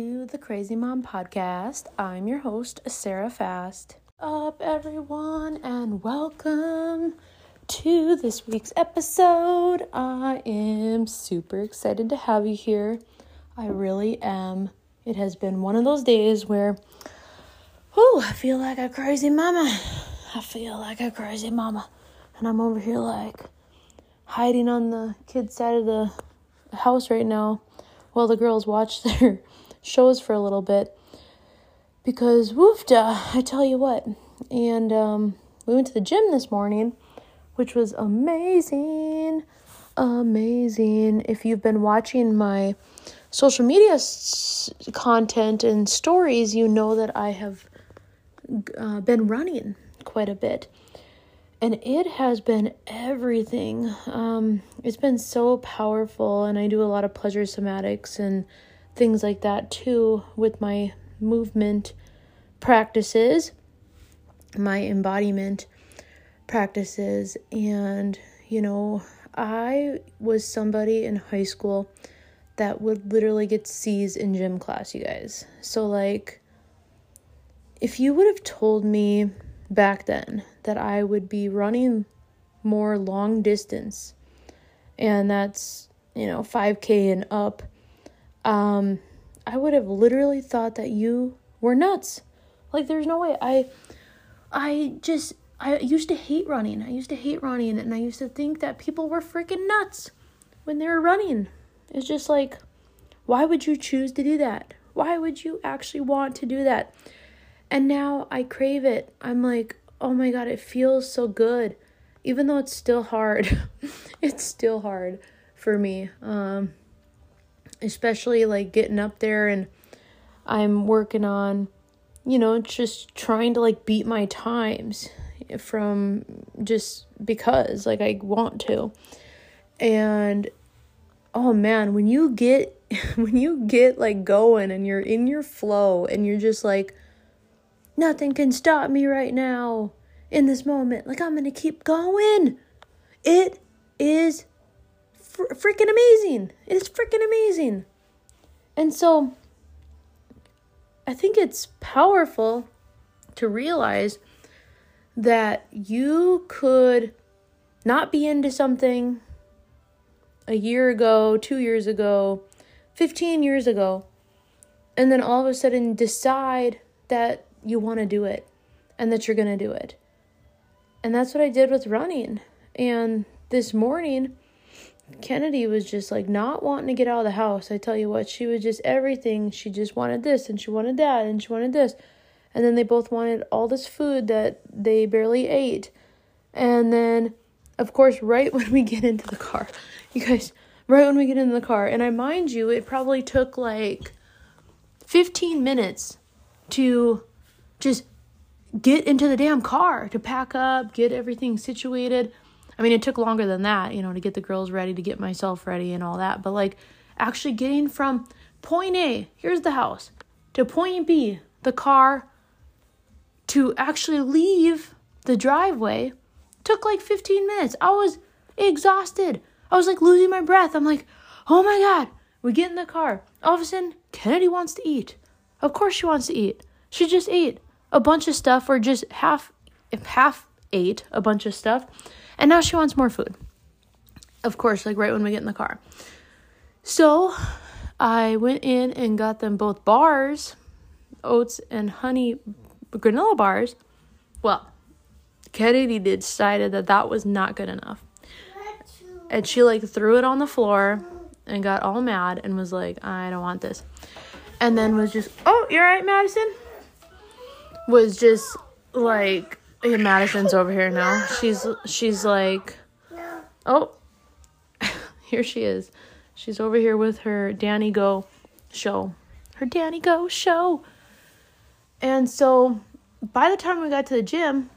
to the Crazy Mom Podcast. I'm your host, Sarah Fast. Up, everyone, and welcome to this week's episode. I am super excited to have you here. I really am. It has been one of those days where, whew, I feel like a crazy mama. I feel like a crazy mama. And I'm over here like hiding on the kid's side of the house right now while the girls watch their shows for a little bit. Because woofda, I tell you what. And um, we went to the gym this morning, which was amazing. Amazing. If you've been watching my social media s- content and stories, you know that I have uh, been running quite a bit. And it has been everything. Um, it's been so powerful, and I do a lot of pleasure somatics and things like that too with my movement practices, my embodiment practices. And, you know, I was somebody in high school that would literally get C's in gym class, you guys. So, like, if you would have told me back then that I would be running more long distance, and that's, you know, 5K and up, um, I would have literally thought that you were nuts. Like, there's no way. I, I just, I used to hate running. I used to hate running, and I used to think that people were freaking nuts when they were running. It's just like, why would you choose to do that? Why would you actually want to do that? And now I crave it. I'm like, oh my God, it feels so good. Even though it's still hard, it's still hard for me. Um, especially like getting up there and I'm working on, you know, just trying to like beat my times from just because like I want to. And oh man, when you get when you get like going and you're in your flow and you're just like nothing can stop me right now in this moment. Like I'm going to keep going. It is fr- freaking amazing. It's freaking amazing. And so I think it's powerful to realize that you could not be into something a year ago, two years ago, 15 years ago, and then all of a sudden decide that you want to do it and that you're going to do it. And that's what I did with running. And this morning, Kennedy was just like not wanting to get out of the house. I tell you what, she was just everything. She just wanted this and she wanted that and she wanted this. And then they both wanted all this food that they barely ate. And then, of course, right when we get into the car, you guys, right when we get in the car, and I mind you, it probably took like 15 minutes to just get into the damn car, to pack up, get everything situated. I mean, it took longer than that, you know, to get the girls ready, to get myself ready and all that. But like actually getting from point A, here's the house, to point B, the car, to actually leave the driveway took like 15 minutes. I was exhausted. I was like losing my breath. I'm like, oh my God. We get in the car. All of a sudden, Kennedy wants to eat. Of course she wants to eat. She just ate a bunch of stuff or just half half ate a bunch of stuff. And now she wants more food. Of course, like right when we get in the car. So I went in and got them both bars, oats and honey granola bars. Well, Kennedy decided that that was not good enough. And she like threw it on the floor and got all mad and was like, I don't want this. And then was just, oh, you're right, Madison? Was just like, yeah, Madison's over here now. She's she's like, oh, here she is. She's over here with her Danny Go show, her Danny Go show. And so by the time we got to the gym,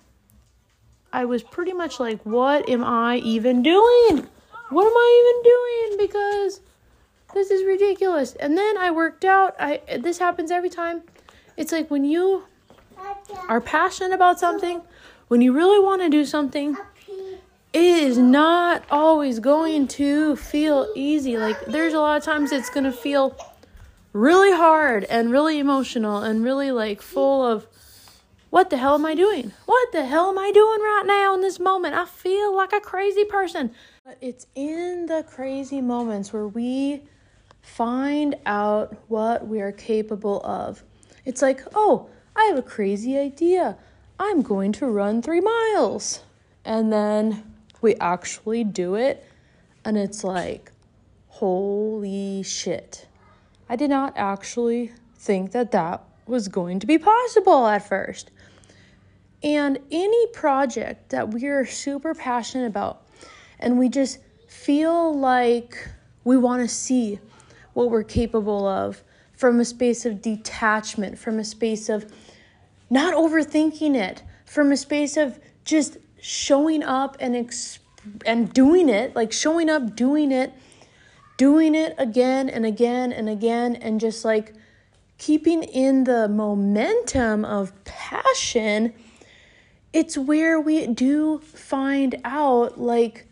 I was pretty much like, what am I even doing? What am I even doing? Because this is ridiculous. And then I worked out. I this happens every time. It's like when you are passionate about something, when you really want to do something, it is not always going to feel easy. Like there's a lot of times it's going to feel really hard and really emotional and really like full of what the hell am I doing? What the hell am I doing right now in this moment? I feel like a crazy person. But it's in the crazy moments where we find out what we are capable of. It's like, oh, I have a crazy idea. I'm going to run three miles. And then we actually do it, and it's like, holy shit. I did not actually think that that was going to be possible at first. And any project that we're super passionate about and we just feel like we want to see what we're capable of from a space of detachment, from a space of not overthinking it, from a space of just showing up and exp- and doing it, like showing up, doing it, doing it again and again and again and just like keeping in the momentum of passion it's where we do find out like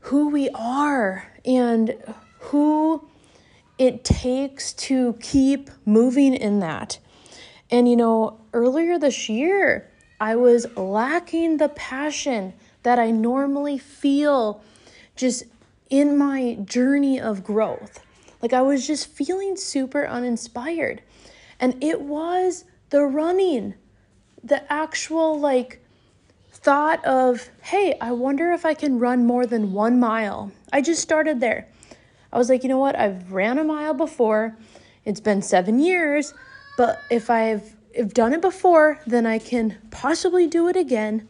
who we are and who it takes to keep moving in that. And you know, earlier this year, I was lacking the passion that I normally feel just in my journey of growth. Like I was just feeling super uninspired. And it was the running the actual like thought of, hey, I wonder if I can run more than one mile. I just started there. I was like, you know what? I've ran a mile before. It's been seven years, but if I've if done it before, then I can possibly do it again,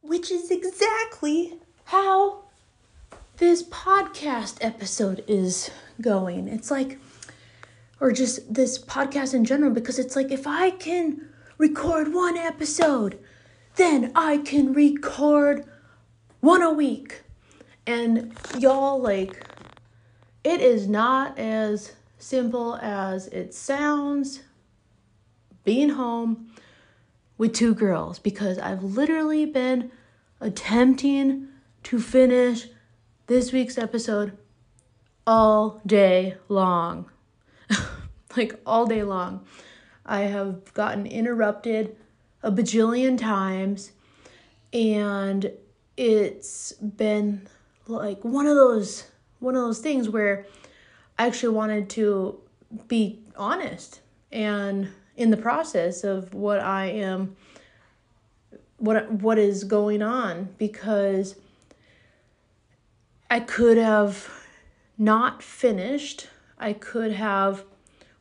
which is exactly how this podcast episode is going. It's like, or just this podcast in general, because it's like if I can record one episode. Then I can record one a week. And y'all, like, it is not as simple as it sounds being home with two girls because I've literally been attempting to finish this week's episode all day long. like, all day long. I have gotten interrupted a bajillion times, and it's been like one of those one of those things where I actually wanted to be honest and in the process of what I am what what is going on because I could have not finished. I could have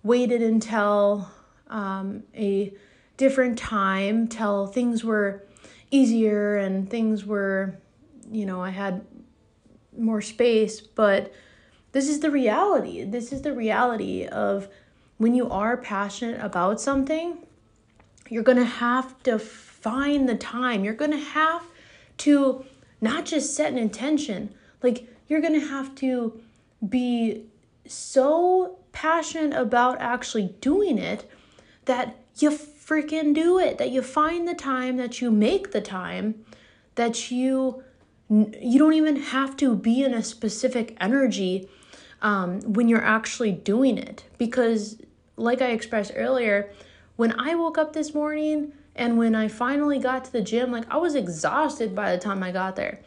waited until um, a different time till things were easier and things were, you know, I had more space. But this is the reality. This is the reality of when you are passionate about something, you're going to have to find the time. You're going to have to not just set an intention, like, you're going to have to be so passionate about actually doing it that you freaking do it, that you find the time, that you make the time, that you you don't even have to be in a specific energy um, when you're actually doing it because like i expressed earlier when i woke up this morning and when i finally got to the gym like i was exhausted by the time i got there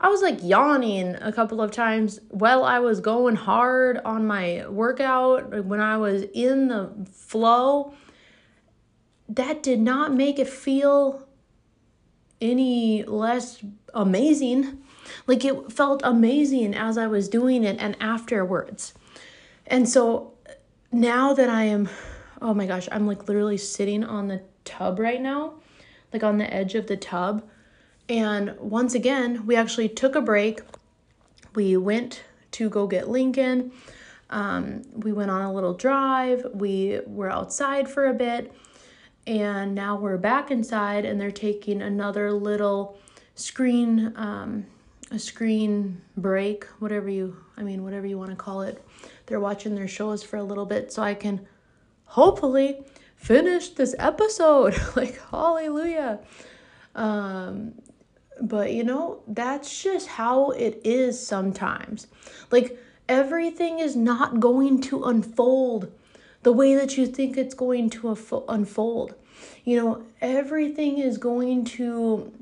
i was like yawning a couple of times while i was going hard on my workout when i was in the flow that did not make it feel any less amazing. Like it felt amazing as I was doing it and afterwards. And so now that I am, oh my gosh, I'm like literally sitting on the tub right now, like on the edge of the tub. And once again, we actually took a break. We went to go get Lincoln. Um, we went on a little drive. We were outside for a bit and now we're back inside and they're taking another little screen um, a screen break whatever you i mean whatever you want to call it they're watching their shows for a little bit so i can hopefully finish this episode like hallelujah um but you know that's just how it is sometimes like everything is not going to unfold the way that you think it's going to unfold. You know, everything is going to,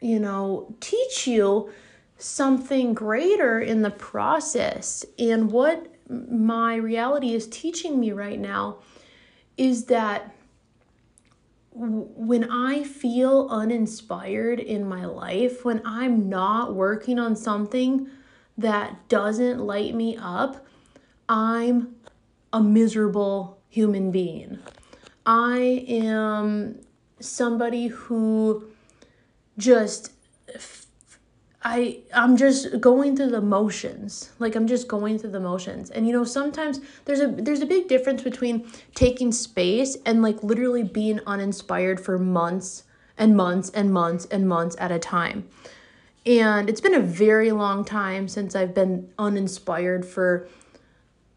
you know, teach you something greater in the process. And what my reality is teaching me right now is that when I feel uninspired in my life, when I'm not working on something that doesn't light me up, I'm a miserable human being. I am somebody who just I I'm just going through the motions. Like I'm just going through the motions. And you know, sometimes there's a there's a big difference between taking space and like literally being uninspired for months and months and months and months at a time. And it's been a very long time since I've been uninspired for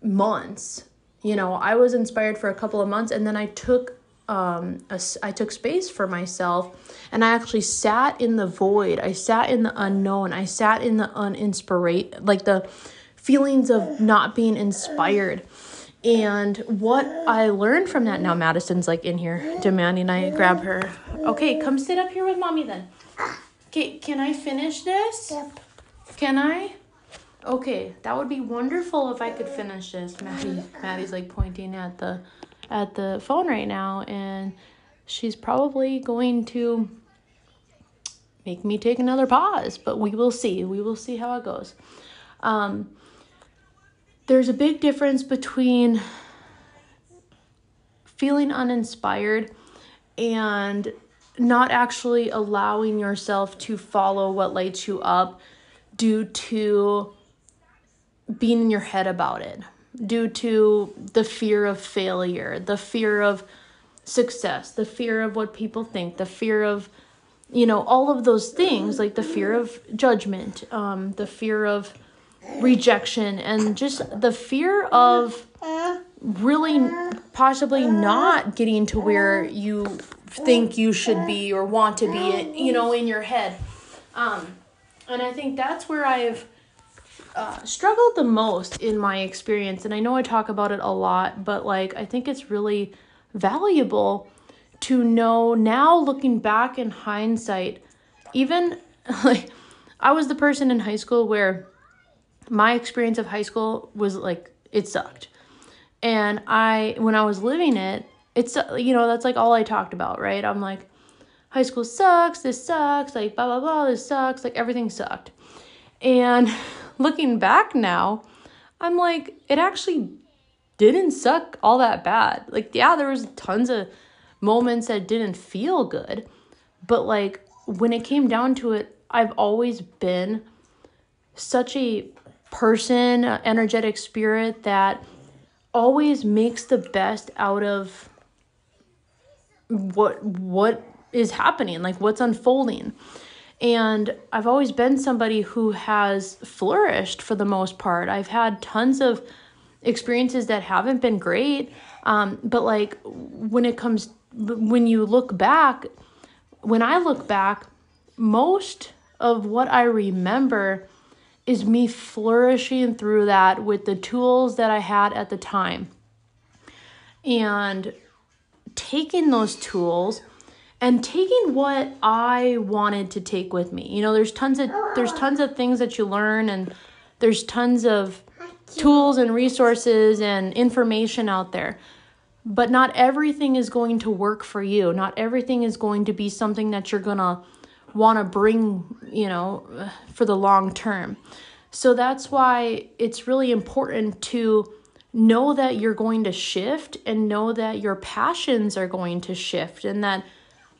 months. You know, I was inspired for a couple of months and then I took um, a, I took space for myself and I actually sat in the void. I sat in the unknown. I sat in the uninspirate, like the feelings of not being inspired. And what I learned from that now, Madison's like in here demanding I grab her. Okay, come sit up here with mommy then. Okay, can I finish this? Yep. Can I? Okay, that would be wonderful if I could finish this. Maddie, Maddie's like pointing at the at the phone right now and she's probably going to make me take another pause, but we will see. We will see how it goes. Um, there's a big difference between feeling uninspired and not actually allowing yourself to follow what lights you up due to being in your head about it due to the fear of failure, the fear of success, the fear of what people think, the fear of, you know, all of those things, like the fear of judgment, um, the fear of rejection, and just the fear of really possibly not getting to where you think you should be or want to be, you know, in your head. Um, and I think that's where I've uh, struggled the most in my experience, and I know I talk about it a lot, but like I think it's really valuable to know now looking back in hindsight, even like I was the person in high school where my experience of high school was like it sucked. And I when I was living it, it's you know, that's like all I talked about, right? I'm like high school sucks, this sucks, like blah blah blah, this sucks, like everything sucked. And looking back now, I'm like, it actually didn't suck all that bad. Like, yeah, there was tons of moments that didn't feel good, but like when it came down to it, I've always been such a person, energetic spirit that always makes the best out of what what is happening, like what's unfolding. And I've always been somebody who has flourished for the most part. I've had tons of experiences that haven't been great. Um, but like when it comes, when you look back, when I look back, most of what I remember is me flourishing through that with the tools that I had at the time. And taking those tools and taking what I wanted to take with me. You know, there's tons of there's tons of things that you learn and there's tons of tools and resources and information out there. But not everything is going to work for you. Not everything is going to be something that you're going to want to bring, you know, for the long term. So that's why it's really important to know that you're going to shift and know that your passions are going to shift and that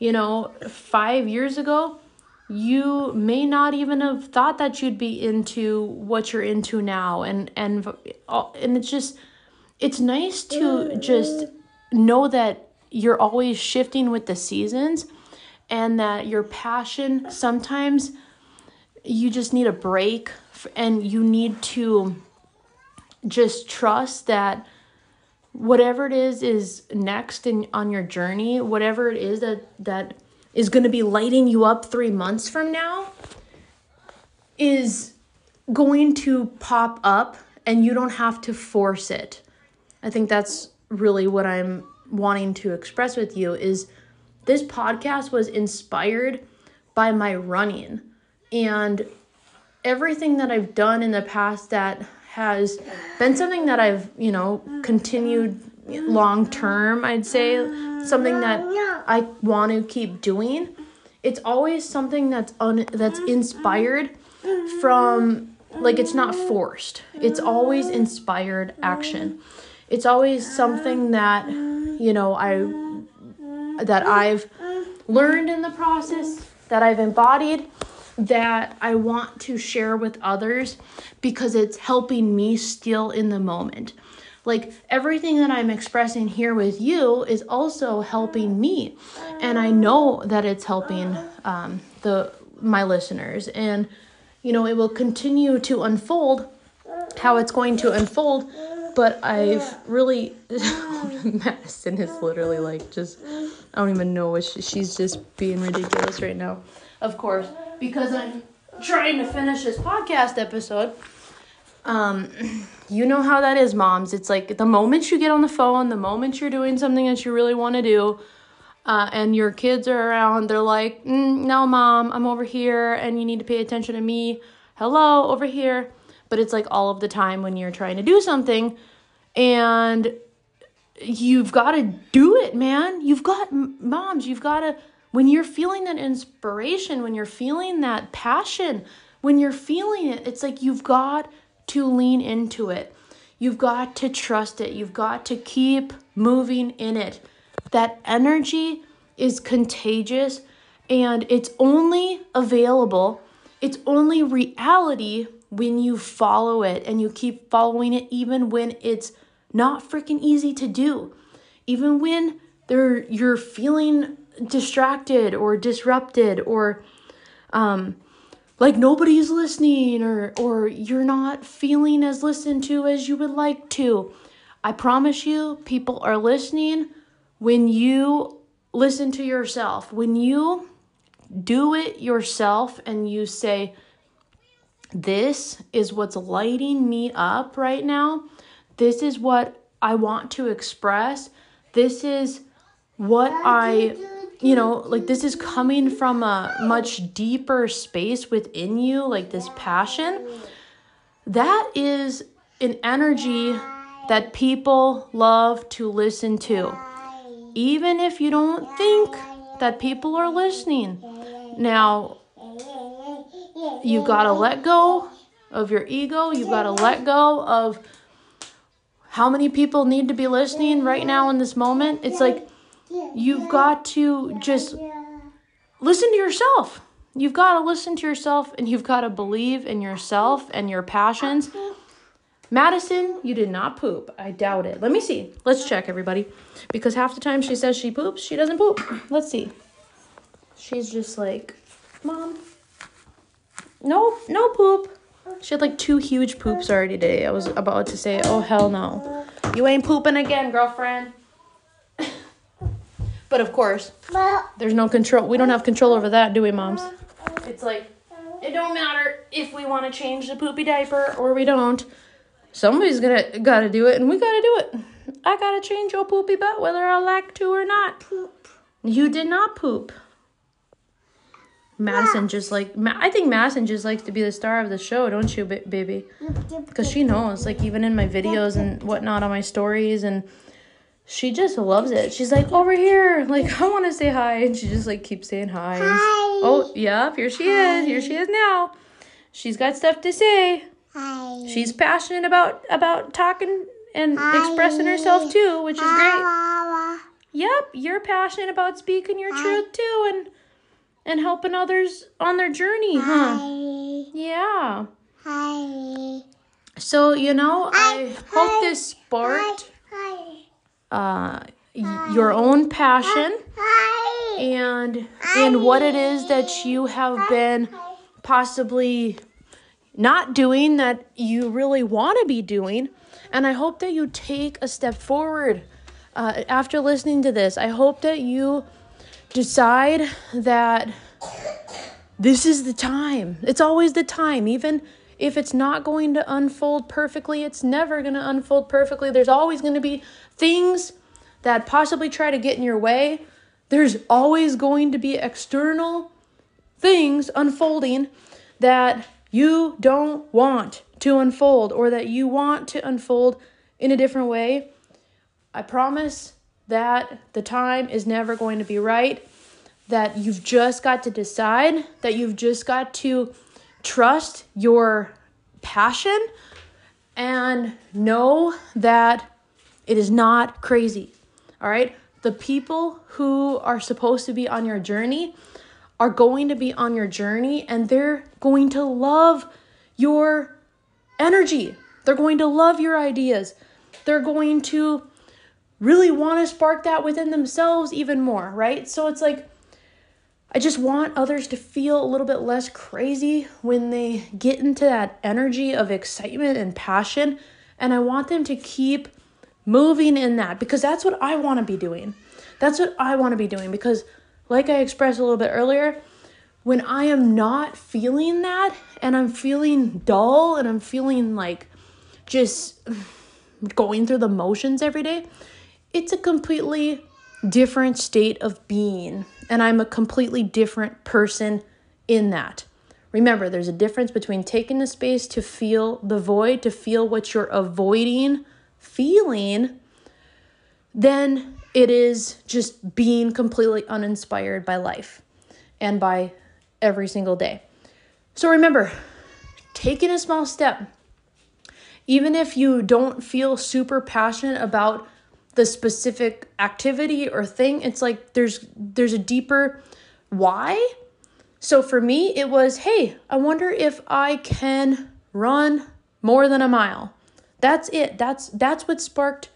you know, five years ago, you may not even have thought that you'd be into what you're into now. And and uh, and it's just it's nice to just know that you're always shifting with the seasons and that your passion sometimes you just need a break and you need to just trust that whatever it is is next in on your journey, whatever it is that that is going to be lighting you up 3 months from now is going to pop up and you don't have to force it. I think that's really what I'm wanting to express with you is this podcast was inspired by my running and everything that I've done in the past that has been something that I've, you know, continued long term, I'd say, something that I want to keep doing. It's always something that's un- that's inspired from like it's not forced. It's always inspired action. It's always something that, you know, I that I've learned in the process, that I've embodied that I want to share with others because it's helping me still in the moment. Like everything that I'm expressing here with you is also helping me, and I know that it's helping um, the my listeners, and you know it will continue to unfold how it's going to unfold. But I've really Madison is literally like just I don't even know what she, she's just being ridiculous right now. Of course, because I'm trying to finish this podcast episode. Um, you know how that is, moms. It's like the moment you get on the phone, the moment you're doing something that you really want to do, uh, and your kids are around, they're like, mm, "No, mom, I'm over here, and you need to pay attention to me." Hello, over here. But it's like all of the time when you're trying to do something, and you've got to do it, man. You've got moms. You've got to when you're feeling that inspiration, when you're feeling that passion, when you're feeling it, it's like you've got to lean into it. You've got to trust it. You've got to keep moving in it. That energy is contagious and it's only available, it's only reality when you follow it and you keep following it, even when it's not freaking easy to do. Even when there, you're feeling distracted or disrupted or um like nobody's listening or or you're not feeling as listened to as you would like to. I promise you people are listening when you listen to yourself. When you do it yourself and you say this is what's lighting me up right now. This is what I want to express. This is what I you know, like this is coming from a much deeper space within you, like this passion, that is an energy that people love to listen to. Even if you don't think that people are listening. Now, you've got to let go of your ego, you've got to let go of how many people need to be listening right now in this moment. It's like, You've got to just listen to yourself. You've got to listen to yourself and you've got to believe in yourself and your passions. Madison, you did not poop. I doubt it. Let me see. Let's check, everybody. Because half the time she says she poops, she doesn't poop. Let's see. She's just like, Mom, no, no poop. She had like two huge poops already today. I was about to say, oh, hell no. You ain't pooping again, girlfriend. But of course, there's no control. We don't have control over that, do we, moms? It's like it don't matter if we want to change the poopy diaper or we don't. Somebody's gonna gotta do it, and we gotta do it. I gotta change your poopy butt whether I like to or not. Poop. You did not poop. Madison just like I think Madison just likes to be the star of the show, don't you, baby? Because she knows, like even in my videos and whatnot on my stories and she just loves it. She's like, over here, like I want to say hi, and she just like keeps saying hi. hi. Oh, yep, here she hi. is. Here she is now. She's got stuff to say. Hi. She's passionate about about talking and hi. expressing herself too, which is great. Yep, you're passionate about speaking your truth too, and and helping others on their journey, huh? Yeah. Hi. So you know, I hope this sparked uh, your own passion and and what it is that you have been possibly not doing that you really want to be doing. And i hope that you take a step forward uh, after listening to this. I hope that you decide that this is the time. It's always the time even if it's not going to unfold perfectly, it's never going to unfold perfectly. There's always going to be things that possibly try to get in your way. There's always going to be external things unfolding that you don't want to unfold or that you want to unfold in a different way. I promise that the time is never going to be right, that you've just got to decide, that you've just got to trust your passion and know that it is not crazy. All right? The people who are supposed to be on your journey are going to be on your journey and they're going to love your energy. They're going to love your ideas. They're going to really want to spark that within themselves even more, right? So it's like, I just want others to feel a little bit less crazy when they get into that energy of excitement and passion. And I want them to keep moving in that because that's what I want to be doing. That's what I want to be doing because, like I expressed a little bit earlier, when I am not feeling that and I'm feeling dull and I'm feeling like just going through the motions every day, it's a completely different state of being. And I'm a completely different person in that. Remember, there's a difference between taking the space to feel the void, to feel what you're avoiding feeling, then it is just being completely uninspired by life and by every single day. So remember, taking a small step, even if you don't feel super passionate about the specific activity or thing, it's like there's there's a deeper why. So for me, it was, hey, I wonder if I can run more than a mile. That's it. That's that's what sparked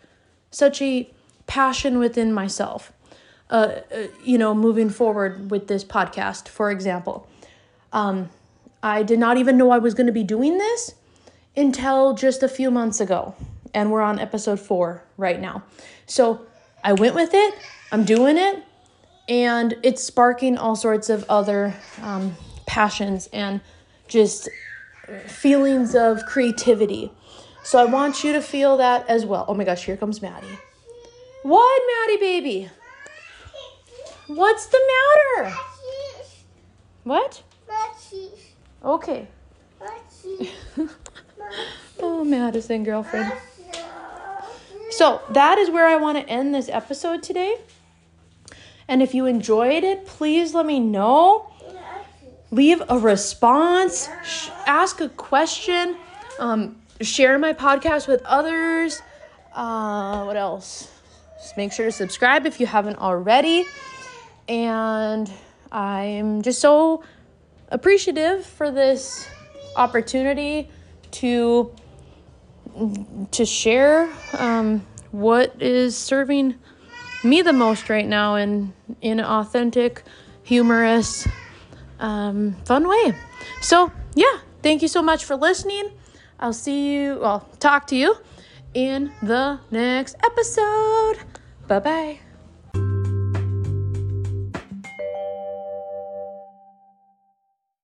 such a passion within myself. Uh, uh, you know, moving forward with this podcast, for example. Um, I did not even know I was going to be doing this until just a few months ago. And we're on episode four right now. So I went with it, I'm doing it, and it's sparking all sorts of other um, passions and just feelings of creativity. So I want you to feel that as well. Oh my gosh, here comes Maddie. What, Maddie baby? What's the matter? What? Okay. oh, Madison, girlfriend. So that is where I want to end this episode today. And if you enjoyed it, please let me know. Leave a response, sh- ask a question. Um, share my podcast with others. Uh, what else? Just make sure to subscribe if you haven't already. And I'm just so appreciative for this opportunity to to share um, what is serving me the most right now in in an authentic, humorous, um, fun way. So yeah, thank you so much for listening. I'll see you, well, talk to you in the next episode. Bye bye.